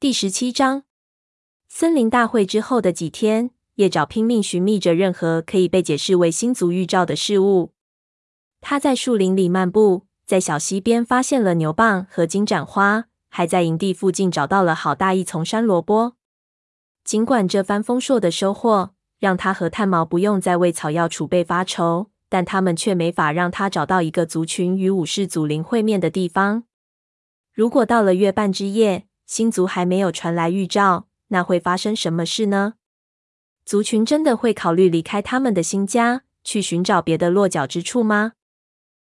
第十七章，森林大会之后的几天，叶爪拼命寻觅着任何可以被解释为星族预兆的事物。他在树林里漫步，在小溪边发现了牛蒡和金盏花，还在营地附近找到了好大一丛山萝卜。尽管这番丰硕的收获让他和炭毛不用再为草药储备发愁，但他们却没法让他找到一个族群与武士祖灵会面的地方。如果到了月半之夜，星族还没有传来预兆，那会发生什么事呢？族群真的会考虑离开他们的新家，去寻找别的落脚之处吗？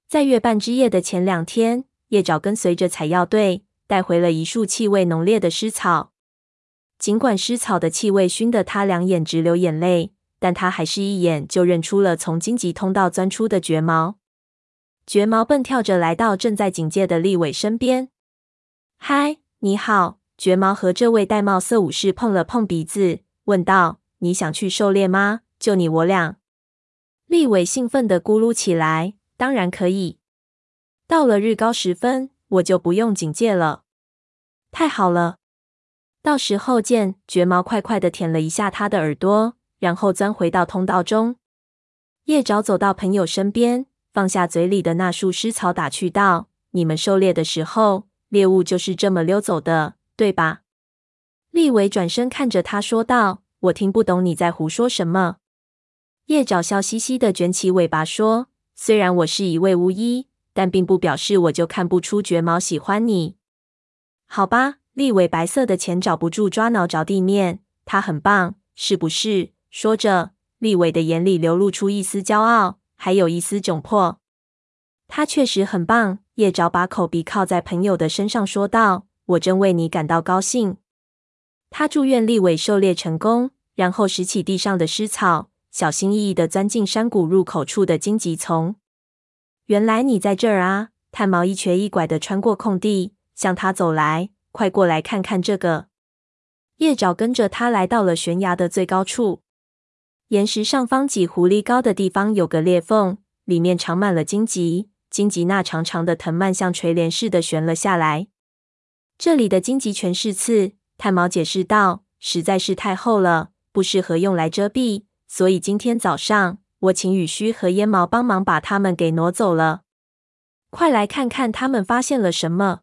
在月半之夜的前两天，叶爪跟随着采药队带回了一束气味浓烈的尸草。尽管尸草的气味熏得他两眼直流眼泪，但他还是一眼就认出了从荆棘通道钻出的绝毛。绝毛蹦跳着来到正在警戒的立伟身边。“嗨，你好！”绝毛和这位玳瑁色武士碰了碰鼻子，问道：“你想去狩猎吗？就你我俩？”立伟兴奋的咕噜起来。当然可以。到了日高时分，我就不用警戒了。太好了，到时候见。绝毛快快的舔了一下他的耳朵，然后钻回到通道中。叶爪走到朋友身边，放下嘴里的那束尸草，打趣道：“你们狩猎的时候，猎物就是这么溜走的，对吧？”立伟转身看着他说道：“我听不懂你在胡说什么。”叶爪笑嘻嘻的卷起尾巴说。虽然我是一位巫医，但并不表示我就看不出绝毛喜欢你。好吧，立伟白色的钱找不住抓挠着地面，他很棒，是不是？说着，立伟的眼里流露出一丝骄傲，还有一丝窘迫。他确实很棒。叶爪把口鼻靠在朋友的身上说道：“我真为你感到高兴。”他祝愿立伟狩猎成功，然后拾起地上的尸草。小心翼翼地钻进山谷入口处的荆棘丛。原来你在这儿啊！炭毛一瘸一拐地穿过空地，向他走来。快过来看看这个！叶爪跟着他来到了悬崖的最高处。岩石上方几狐狸高的地方有个裂缝，里面长满了荆棘。荆棘那长长的藤蔓像垂帘似的悬了下来。这里的荆棘全是刺，炭毛解释道：“实在是太厚了，不适合用来遮蔽。”所以今天早上，我请羽须和烟毛帮忙把它们给挪走了。快来看看他们发现了什么！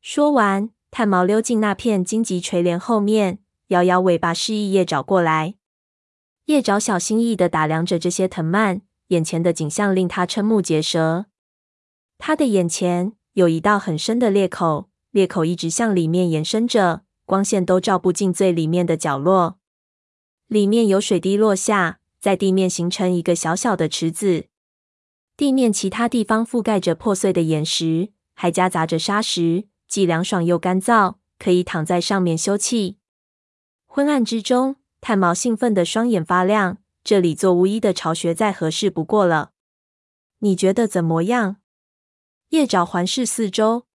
说完，炭毛溜进那片荆棘垂帘后面，摇摇尾巴示意叶爪过来。叶爪小心翼翼地打量着这些藤蔓，眼前的景象令他瞠目结舌。他的眼前有一道很深的裂口，裂口一直向里面延伸着，光线都照不进最里面的角落。里面有水滴落下，在地面形成一个小小的池子。地面其他地方覆盖着破碎的岩石，还夹杂着沙石，既凉爽又干燥，可以躺在上面休憩。昏暗之中，炭毛兴奋的双眼发亮。这里做巫医的巢穴再合适不过了。你觉得怎么样？叶爪环视四周，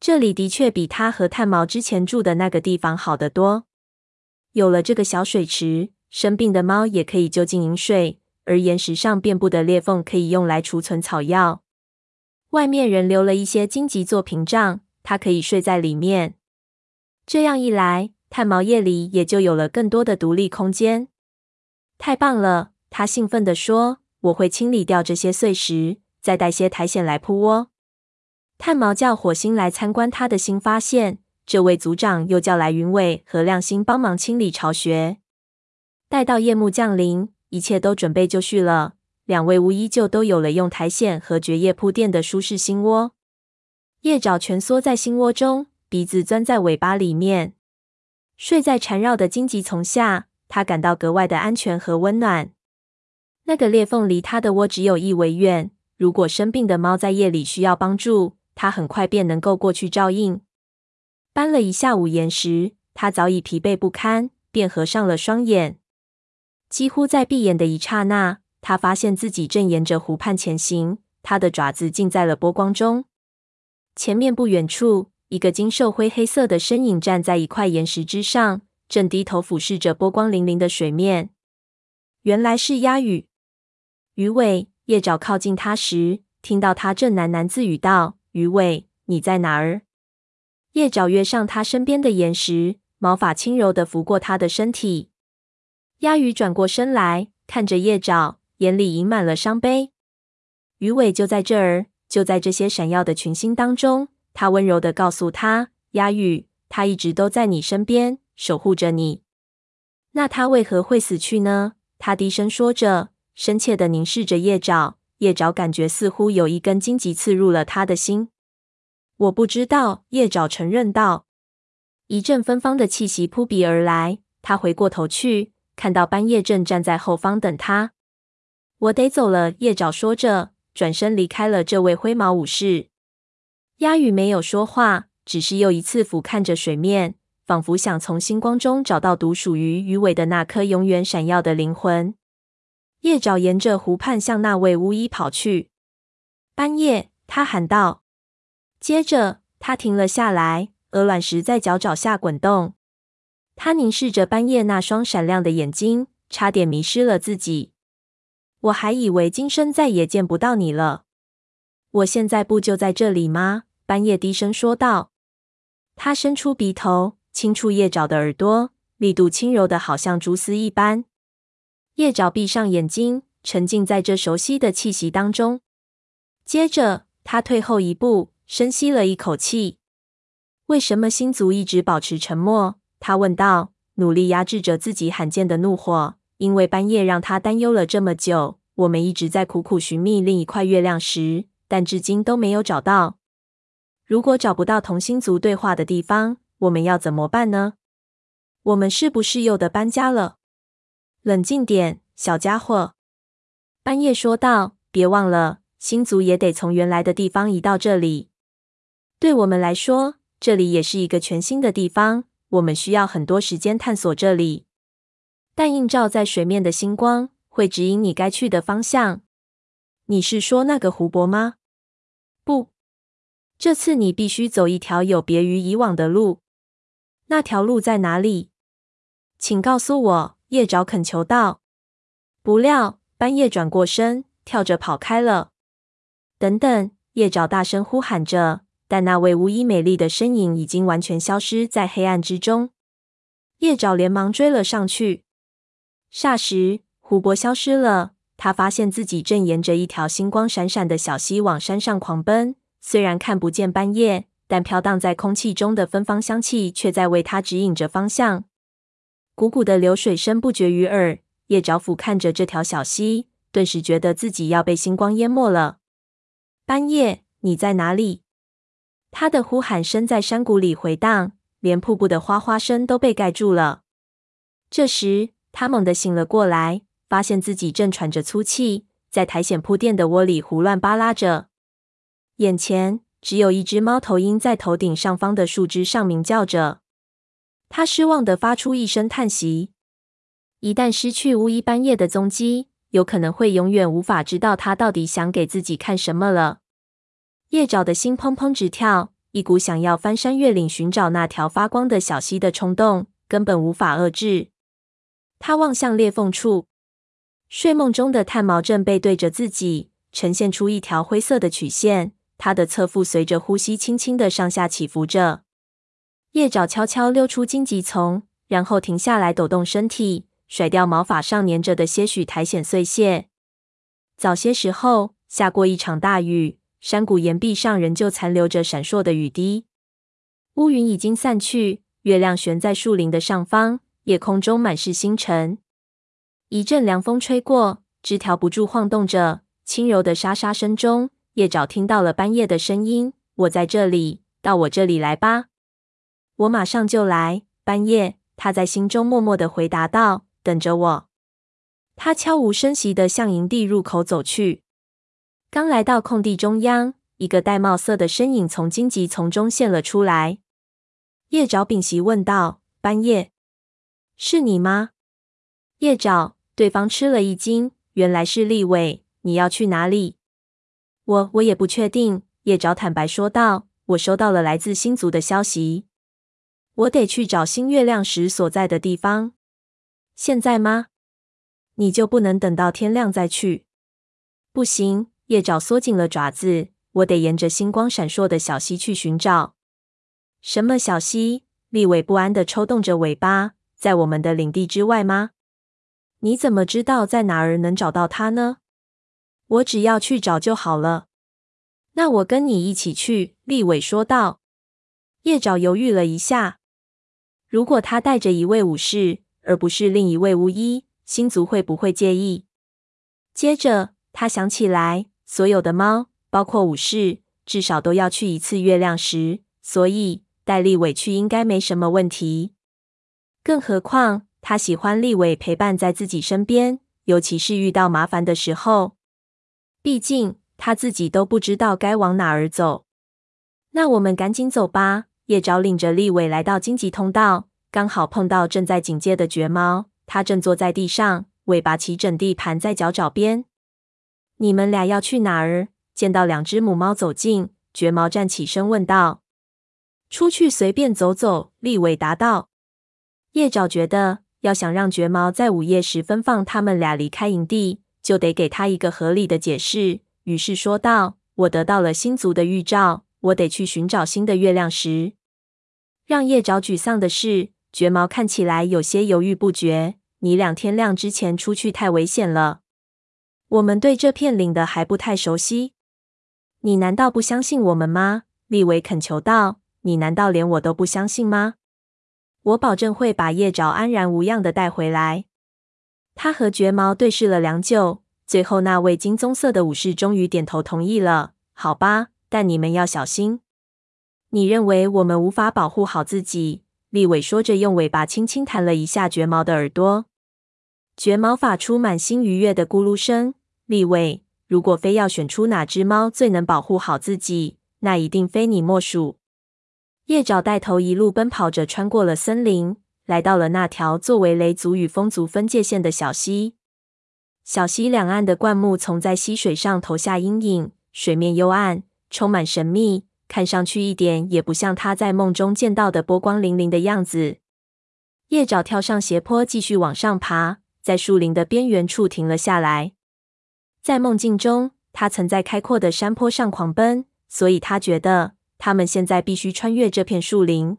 这里的确比他和炭毛之前住的那个地方好得多。有了这个小水池，生病的猫也可以就近饮水，而岩石上遍布的裂缝可以用来储存草药。外面人留了一些荆棘做屏障，它可以睡在里面。这样一来，炭毛夜里也就有了更多的独立空间。太棒了！他兴奋地说：“我会清理掉这些碎石，再带些苔藓来铺窝。”炭毛叫火星来参观他的新发现。这位族长又叫来云尾和亮星帮忙清理巢穴。待到夜幕降临，一切都准备就绪了。两位巫医就都有了用苔藓和蕨叶铺垫的舒适新窝。叶爪蜷缩在新窝中，鼻子钻在尾巴里面，睡在缠绕的荆棘丛下。他感到格外的安全和温暖。那个裂缝离他的窝只有一围远。如果生病的猫在夜里需要帮助，它很快便能够过去照应。搬了一下午岩石，它早已疲惫不堪，便合上了双眼。几乎在闭眼的一刹那，它发现自己正沿着湖畔前行，它的爪子浸在了波光中。前面不远处，一个精瘦灰黑色的身影站在一块岩石之上，正低头俯视着波光粼粼的水面。原来是鸭羽。鱼尾，叶爪靠近他时，听到他正喃喃自语道：“鱼尾，你在哪儿？”叶爪跃上他身边的岩石，毛发轻柔地拂过他的身体。鸭鱼转过身来，看着叶爪，眼里盈满了伤悲。鱼尾就在这儿，就在这些闪耀的群星当中。他温柔地告诉他：“鸭羽，他一直都在你身边，守护着你。那他为何会死去呢？”他低声说着，深切地凝视着叶爪。叶爪感觉似乎有一根荆棘刺入了他的心。我不知道，叶爪承认道。一阵芬芳的气息扑鼻而来，他回过头去，看到斑叶正站在后方等他。我得走了，叶爪说着，转身离开了这位灰毛武士。鸭羽没有说话，只是又一次俯瞰着水面，仿佛想从星光中找到独属于鱼尾的那颗永远闪耀的灵魂。叶爪沿着湖畔向那位巫医跑去。斑夜，他喊道。接着，他停了下来，鹅卵石在脚爪下滚动。他凝视着斑夜那双闪亮的眼睛，差点迷失了自己。我还以为今生再也见不到你了。我现在不就在这里吗？斑夜低声说道。他伸出鼻头，轻触叶爪的耳朵，力度轻柔的，好像蛛丝一般。叶爪闭上眼睛，沉浸在这熟悉的气息当中。接着，他退后一步，深吸了一口气。为什么星族一直保持沉默？他问道，努力压制着自己罕见的怒火。因为半夜让他担忧了这么久。我们一直在苦苦寻觅另一块月亮石，但至今都没有找到。如果找不到同星族对话的地方，我们要怎么办呢？我们是不是又得搬家了？冷静点，小家伙。半夜说道。别忘了，星族也得从原来的地方移到这里。对我们来说，这里也是一个全新的地方。我们需要很多时间探索这里。但映照在水面的星光会指引你该去的方向。你是说那个湖泊吗？不。这次你必须走一条有别于以往的路。那条路在哪里？请告诉我。叶爪恳求道。不料，斑叶转过身，跳着跑开了。等等！叶爪大声呼喊着，但那位巫医美丽的身影已经完全消失在黑暗之中。叶爪连忙追了上去。霎时，湖泊消失了。他发现自己正沿着一条星光闪闪的小溪往山上狂奔。虽然看不见斑叶，但飘荡在空气中的芬芳香气却在为他指引着方向。汩汩的流水声不绝于耳。叶爪俯瞰着这条小溪，顿时觉得自己要被星光淹没了。半夜，你在哪里？他的呼喊声在山谷里回荡，连瀑布的哗哗声都被盖住了。这时，他猛地醒了过来，发现自己正喘着粗气，在苔藓铺垫的窝里胡乱扒拉着。眼前只有一只猫头鹰在头顶上方的树枝上鸣叫着。他失望地发出一声叹息。一旦失去巫医斑叶的踪迹，有可能会永远无法知道他到底想给自己看什么了。叶爪的心砰砰直跳，一股想要翻山越岭寻找那条发光的小溪的冲动，根本无法遏制。他望向裂缝处，睡梦中的炭毛正背对着自己，呈现出一条灰色的曲线。他的侧腹随着呼吸轻轻的上下起伏着。叶爪悄悄溜出荆棘丛，然后停下来抖动身体，甩掉毛发上粘着的些许苔藓碎屑。早些时候下过一场大雨，山谷岩壁上仍旧残留着闪烁的雨滴。乌云已经散去，月亮悬在树林的上方，夜空中满是星辰。一阵凉风吹过，枝条不住晃动着，轻柔的沙沙声中。叶爪听到了半夜的声音：“我在这里，到我这里来吧，我马上就来。”半夜，他在心中默默的回答道：“等着我。”他悄无声息的向营地入口走去。刚来到空地中央，一个玳瑁色的身影从荆棘丛中现了出来。叶爪屏息问道：“半夜，是你吗？”叶爪，对方吃了一惊，原来是力伟，你要去哪里？我我也不确定，叶爪坦白说道。我收到了来自星族的消息，我得去找新月亮石所在的地方。现在吗？你就不能等到天亮再去？不行，叶爪缩紧了爪子。我得沿着星光闪烁的小溪去寻找。什么小溪？立尾不安地抽动着尾巴。在我们的领地之外吗？你怎么知道在哪儿能找到它呢？我只要去找就好了。那我跟你一起去。”立尾说道。叶爪犹豫了一下，如果他带着一位武士，而不是另一位巫医，星族会不会介意？接着他想起来，所有的猫，包括武士，至少都要去一次月亮石，所以带利尾去应该没什么问题。更何况，他喜欢利伟陪伴在自己身边，尤其是遇到麻烦的时候。毕竟他自己都不知道该往哪儿走。那我们赶紧走吧。叶爪领着立伟来到荆棘通道，刚好碰到正在警戒的绝猫。它正坐在地上，尾巴齐整地盘在脚爪边。你们俩要去哪儿？见到两只母猫走近，绝猫站起身问道：“出去随便走走。”立伟答道。叶爪觉得，要想让绝猫在午夜时分放他们俩离开营地，就得给他一个合理的解释。于是说道：“我得到了星族的预兆，我得去寻找新的月亮石。”让叶爪沮丧的是，绝毛看起来有些犹豫不决。你两天亮之前出去太危险了，我们对这片领的还不太熟悉。你难道不相信我们吗？利维恳求道。你难道连我都不相信吗？我保证会把叶爪安然无恙的带回来。他和绝毛对视了良久，最后那位金棕色的武士终于点头同意了。好吧，但你们要小心。你认为我们无法保护好自己？利尾说着，用尾巴轻轻弹了一下绝毛的耳朵。绝毛发出满心愉悦的咕噜声。利尾，如果非要选出哪只猫最能保护好自己，那一定非你莫属。叶爪带头一路奔跑着，穿过了森林，来到了那条作为雷族与风族分界线的小溪。小溪两岸的灌木丛在溪水上投下阴影，水面幽暗，充满神秘，看上去一点也不像他在梦中见到的波光粼粼的样子。叶爪跳上斜坡，继续往上爬，在树林的边缘处停了下来。在梦境中，他曾在开阔的山坡上狂奔，所以他觉得。他们现在必须穿越这片树林。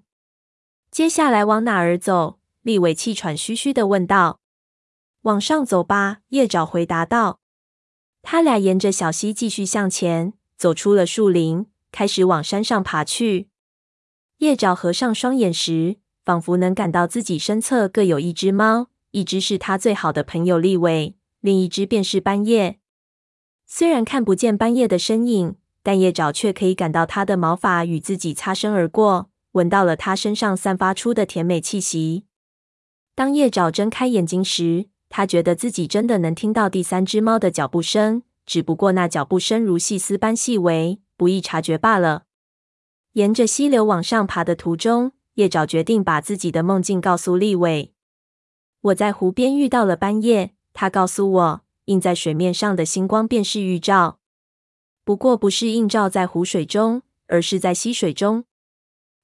接下来往哪儿走？利伟气喘吁吁地问道。“往上走吧。”叶爪回答道。他俩沿着小溪继续向前，走出了树林，开始往山上爬去。叶爪合上双眼时，仿佛能感到自己身侧各有一只猫，一只是他最好的朋友利伟，另一只便是斑叶。虽然看不见斑叶的身影。但叶爪却可以感到它的毛发与自己擦身而过，闻到了它身上散发出的甜美气息。当叶爪睁开眼睛时，他觉得自己真的能听到第三只猫的脚步声，只不过那脚步声如细丝般细微，不易察觉罢了。沿着溪流往上爬的途中，叶爪决定把自己的梦境告诉立伟。我在湖边遇到了斑叶，他告诉我，映在水面上的星光便是预兆。不过不是映照在湖水中，而是在溪水中。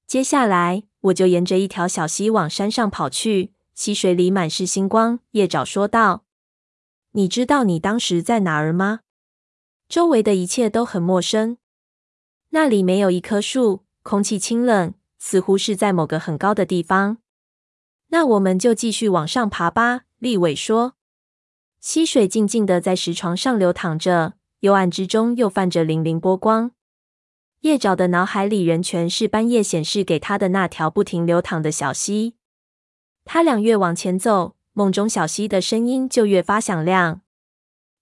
接下来，我就沿着一条小溪往山上跑去。溪水里满是星光。叶爪说道：“你知道你当时在哪儿吗？周围的一切都很陌生。那里没有一棵树，空气清冷，似乎是在某个很高的地方。那我们就继续往上爬吧。”利尾说。溪水静静地在石床上流淌着。幽暗之中又泛着粼粼波光，叶爪的脑海里仍全是半夜显示给他的那条不停流淌的小溪。他俩越往前走，梦中小溪的声音就越发响亮。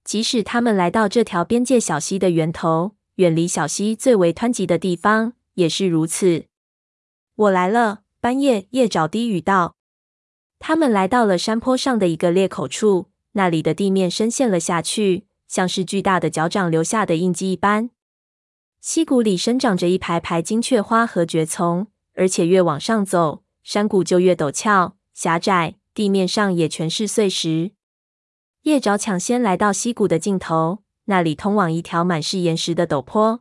即使他们来到这条边界小溪的源头，远离小溪最为湍急的地方，也是如此。我来了，半夜夜爪低语道。他们来到了山坡上的一个裂口处，那里的地面深陷了下去。像是巨大的脚掌留下的印记一般。溪谷里生长着一排排金雀花和蕨丛，而且越往上走，山谷就越陡峭狭窄，地面上也全是碎石。叶爪抢先来到溪谷的尽头，那里通往一条满是岩石的陡坡。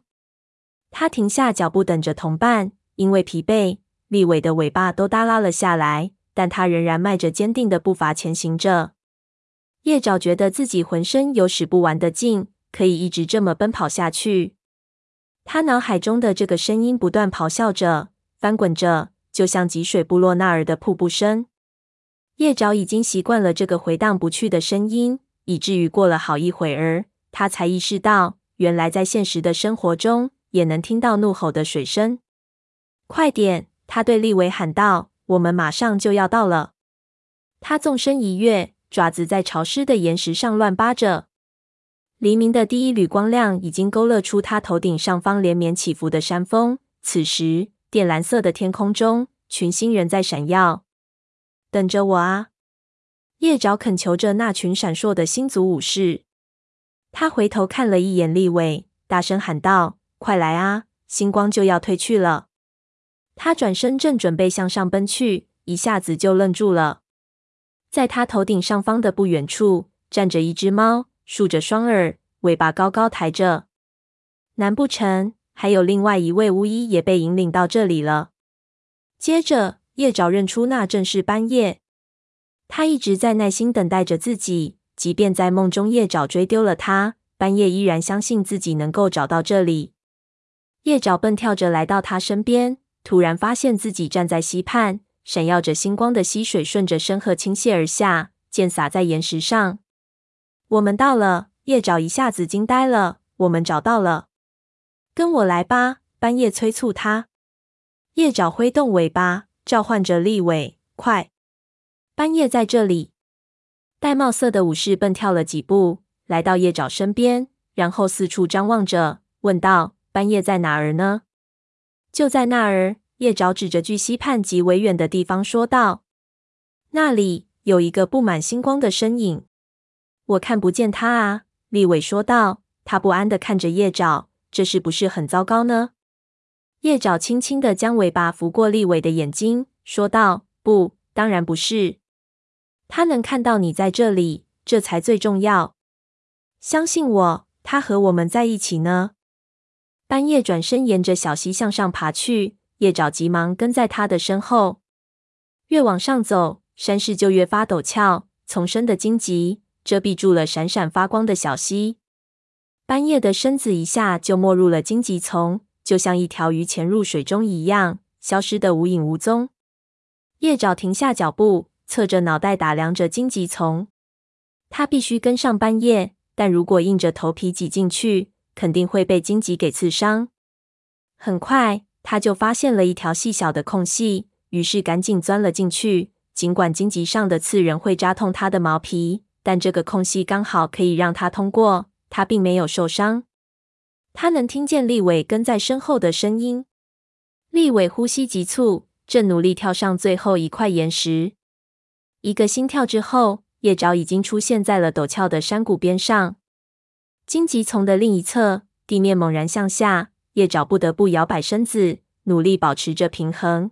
他停下脚步，等着同伴。因为疲惫，利尾的尾巴都耷拉了下来，但他仍然迈着坚定的步伐前行着。叶爪觉得自己浑身有使不完的劲，可以一直这么奔跑下去。他脑海中的这个声音不断咆哮着，翻滚着，就像积水部落那儿的瀑布声。叶爪已经习惯了这个回荡不去的声音，以至于过了好一会儿，他才意识到，原来在现实的生活中也能听到怒吼的水声。快点！他对利维喊道：“我们马上就要到了。”他纵身一跃，爪子在潮湿的岩石上乱扒着。黎明的第一缕光亮已经勾勒出他头顶上方连绵起伏的山峰。此时，靛蓝色的天空中，群星仍在闪耀。等着我啊！叶爪恳求着那群闪烁的星族武士。他回头看了一眼立伟，大声喊道：“快来啊！星光就要褪去了。”他转身正准备向上奔去，一下子就愣住了。在他头顶上方的不远处，站着一只猫，竖着双耳，尾巴高高抬着。难不成还有另外一位巫医也被引领到这里了？接着，叶爪认出那正是斑叶。他一直在耐心等待着自己，即便在梦中叶爪追丢了他，斑夜依然相信自己能够找到这里。叶爪蹦跳着来到他身边。突然发现自己站在溪畔，闪耀着星光的溪水顺着深壑倾泻而下，溅洒在岩石上。我们到了，叶爪一下子惊呆了。我们找到了，跟我来吧，斑夜催促他。叶爪挥动尾巴，召唤着利尾，快！斑夜在这里。玳瑁色的武士蹦跳了几步，来到叶爪身边，然后四处张望着，问道：“半夜在哪儿呢？”就在那儿，叶爪指着距溪畔极为远的地方说道：“那里有一个布满星光的身影，我看不见他啊。”利伟说道。他不安地看着叶爪，这是不是很糟糕呢？叶爪轻轻地将尾巴拂过利伟的眼睛，说道：“不，当然不是。他能看到你在这里，这才最重要。相信我，他和我们在一起呢。”斑叶转身沿着小溪向上爬去，叶爪急忙跟在他的身后。越往上走，山势就越发陡峭，丛生的荆棘遮蔽住了闪闪发光的小溪。斑叶的身子一下就没入了荆棘丛，就像一条鱼潜入水中一样，消失得无影无踪。叶爪停下脚步，侧着脑袋打量着荆棘丛。他必须跟上半夜，但如果硬着头皮挤进去，肯定会被荆棘给刺伤。很快，他就发现了一条细小的空隙，于是赶紧钻了进去。尽管荆棘上的刺仍会扎痛他的毛皮，但这个空隙刚好可以让他通过。他并没有受伤。他能听见立伟跟在身后的声音。立伟呼吸急促，正努力跳上最后一块岩石。一个心跳之后，叶爪已经出现在了陡峭的山谷边上。荆棘丛的另一侧，地面猛然向下，叶爪不得不摇摆身子，努力保持着平衡。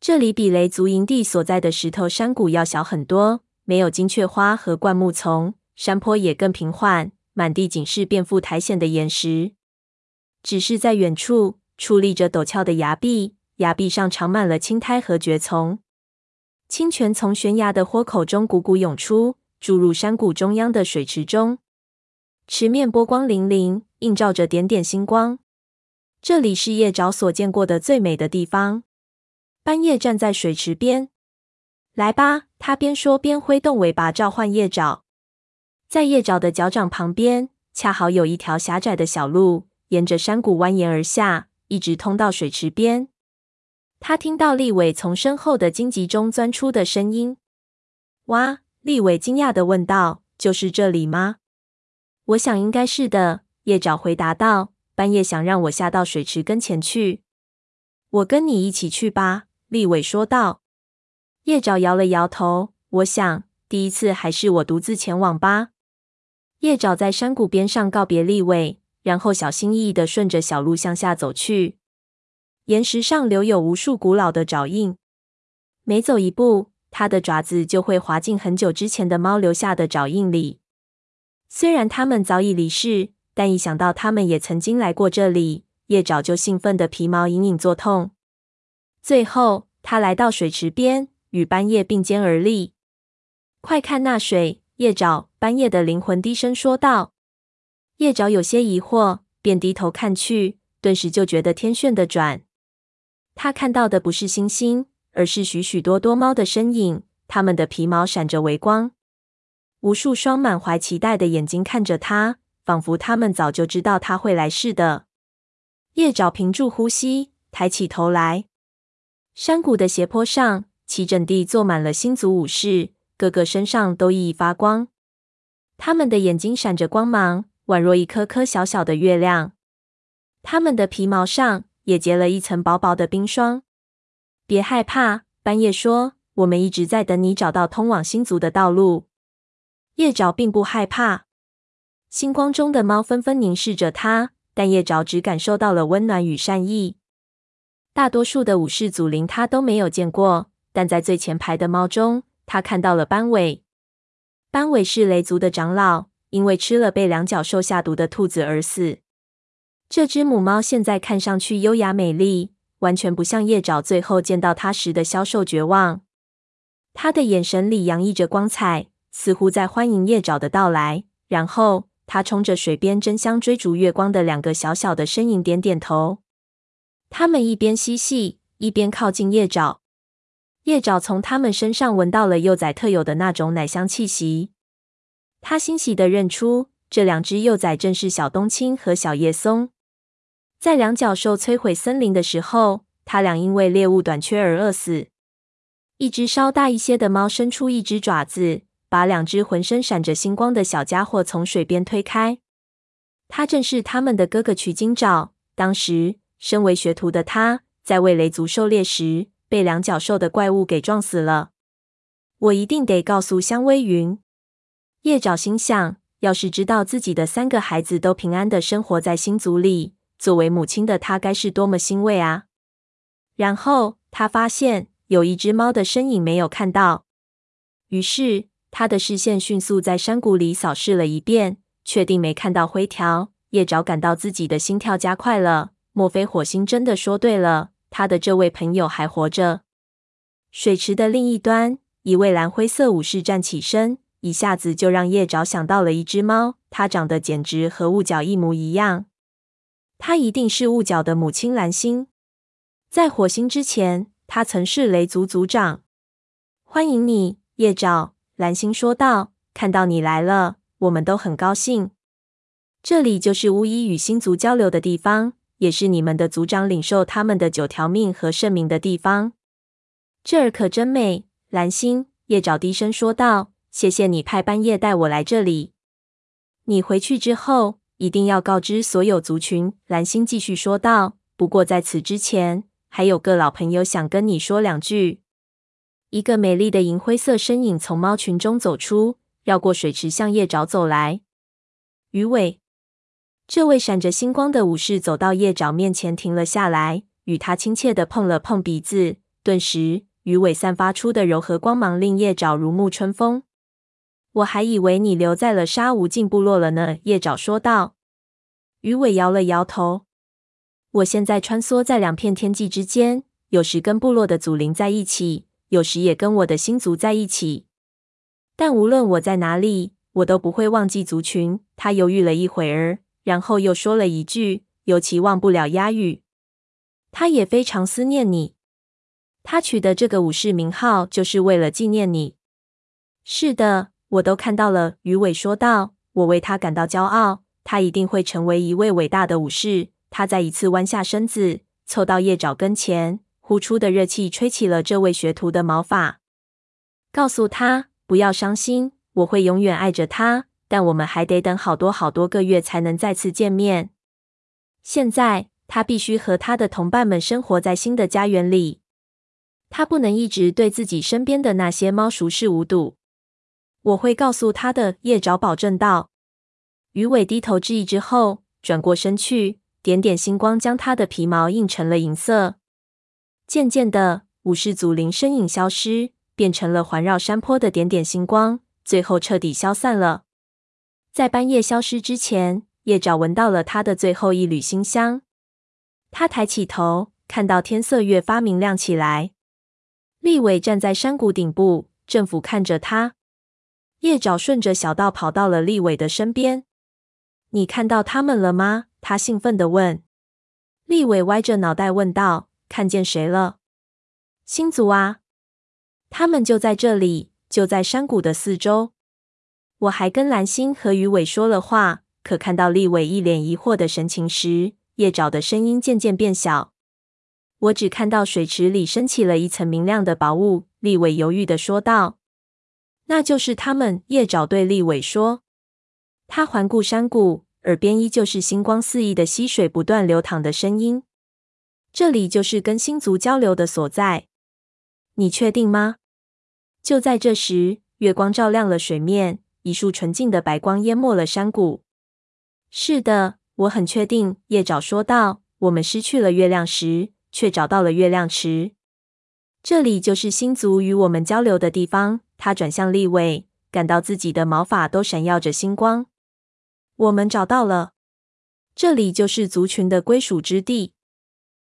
这里比雷族营地所在的石头山谷要小很多，没有金雀花和灌木丛，山坡也更平缓，满地尽是遍布苔藓的岩石。只是在远处，矗立着陡峭的崖壁，崖壁上长满了青苔和蕨丛，清泉从悬崖的豁口中汩汩涌出，注入山谷中央的水池中。池面波光粼粼，映照着点点星光。这里是叶爪所见过的最美的地方。斑叶站在水池边，来吧，他边说边挥动尾巴召唤叶爪。在叶爪的脚掌旁边，恰好有一条狭窄的小路，沿着山谷蜿蜒而下，一直通到水池边。他听到利伟从身后的荆棘中钻出的声音。哇！利伟惊讶的问道：“就是这里吗？”我想应该是的，叶爪回答道。半夜想让我下到水池跟前去，我跟你一起去吧。利伟说道。叶爪摇了摇头。我想第一次还是我独自前往吧。叶爪在山谷边上告别利伟，然后小心翼翼的顺着小路向下走去。岩石上留有无数古老的爪印，每走一步，它的爪子就会滑进很久之前的猫留下的爪印里。虽然他们早已离世，但一想到他们也曾经来过这里，叶爪就兴奋的皮毛隐隐作痛。最后，他来到水池边，与斑叶并肩而立。快看那水！叶爪，斑叶的灵魂低声说道。叶爪有些疑惑，便低头看去，顿时就觉得天旋地转。他看到的不是星星，而是许许多多猫的身影，它们的皮毛闪着微光。无数双满怀期待的眼睛看着他，仿佛他们早就知道他会来似的。叶爪屏住呼吸，抬起头来。山谷的斜坡上，齐整地坐满了星族武士，个个身上都熠熠发光。他们的眼睛闪着光芒，宛若一颗颗小小的月亮。他们的皮毛上也结了一层薄薄的冰霜。别害怕，斑叶说：“我们一直在等你找到通往星族的道路。”叶爪并不害怕。星光中的猫纷纷凝视着他，但叶爪只感受到了温暖与善意。大多数的武士祖灵他都没有见过，但在最前排的猫中，他看到了斑尾。斑尾是雷族的长老，因为吃了被两角兽下毒的兔子而死。这只母猫现在看上去优雅美丽，完全不像叶爪最后见到它时的消瘦绝望。它的眼神里洋溢着光彩，似乎在欢迎叶爪的到来。然后，它冲着水边争相追逐月光的两个小小的身影点点头。他们一边嬉戏，一边靠近叶爪。叶爪从他们身上闻到了幼崽特有的那种奶香气息，他欣喜地认出这两只幼崽正是小冬青和小叶松。在两角兽摧毁森林的时候，他俩因为猎物短缺而饿死。一只稍大一些的猫伸出一只爪子，把两只浑身闪着星光的小家伙从水边推开。他正是他们的哥哥取经爪。当时，身为学徒的他，在为雷族狩猎时，被两角兽的怪物给撞死了。我一定得告诉香微云。叶爪心想，要是知道自己的三个孩子都平安的生活在星族里。作为母亲的她，该是多么欣慰啊！然后她发现有一只猫的身影没有看到，于是她的视线迅速在山谷里扫视了一遍，确定没看到灰条。叶爪感到自己的心跳加快了。莫非火星真的说对了？他的这位朋友还活着？水池的另一端，一位蓝灰色武士站起身，一下子就让叶爪想到了一只猫，它长得简直和雾角一模一样。她一定是雾角的母亲蓝星。在火星之前，她曾是雷族族长。欢迎你，叶爪。蓝星说道：“看到你来了，我们都很高兴。这里就是巫医与星族交流的地方，也是你们的族长领受他们的九条命和圣名的地方。这儿可真美。”蓝星，叶爪低声说道：“谢谢你派半夜带我来这里。你回去之后。”一定要告知所有族群。蓝星继续说道。不过在此之前，还有个老朋友想跟你说两句。一个美丽的银灰色身影从猫群中走出，绕过水池向叶爪走来。鱼尾，这位闪着星光的武士走到叶爪面前，停了下来，与他亲切地碰了碰鼻子。顿时，鱼尾散发出的柔和光芒令叶爪如沐春风。我还以为你留在了沙无尽部落了呢，叶爪说道。鱼尾摇了摇头。我现在穿梭在两片天际之间，有时跟部落的祖灵在一起，有时也跟我的星族在一起。但无论我在哪里，我都不会忘记族群。他犹豫了一会儿，然后又说了一句：“尤其忘不了鸦羽。”他也非常思念你。他取的这个武士名号就是为了纪念你。是的。我都看到了，鱼尾说道。我为他感到骄傲，他一定会成为一位伟大的武士。他再一次弯下身子，凑到叶爪跟前，呼出的热气吹起了这位学徒的毛发。告诉他不要伤心，我会永远爱着他。但我们还得等好多好多个月才能再次见面。现在他必须和他的同伴们生活在新的家园里。他不能一直对自己身边的那些猫熟视无睹。我会告诉他的，叶爪保证道。鱼尾低头致意之后，转过身去，点点星光将他的皮毛映成了银色。渐渐的，武士祖灵身影消失，变成了环绕山坡的点点星光，最后彻底消散了。在半夜消失之前，叶爪闻到了他的最后一缕馨香。他抬起头，看到天色越发明亮起来。立伟站在山谷顶部，正俯瞰着他。叶爪顺着小道跑到了立伟的身边。“你看到他们了吗？”他兴奋地问。立伟歪着脑袋问道：“看见谁了？星族啊，他们就在这里，就在山谷的四周。我还跟蓝星和鱼尾说了话，可看到利伟一脸疑惑的神情时，叶爪的声音渐渐变小。我只看到水池里升起了一层明亮的薄雾。利伟犹豫地说道：“那就是他们。”叶爪对立伟说。他环顾山谷，耳边依旧是星光四溢的溪水不断流淌的声音。这里就是跟星族交流的所在。你确定吗？就在这时，月光照亮了水面。一束纯净的白光淹没了山谷。是的，我很确定。叶爪说道：“我们失去了月亮石，却找到了月亮池。这里就是星族与我们交流的地方。”他转向立位，感到自己的毛发都闪耀着星光。我们找到了，这里就是族群的归属之地。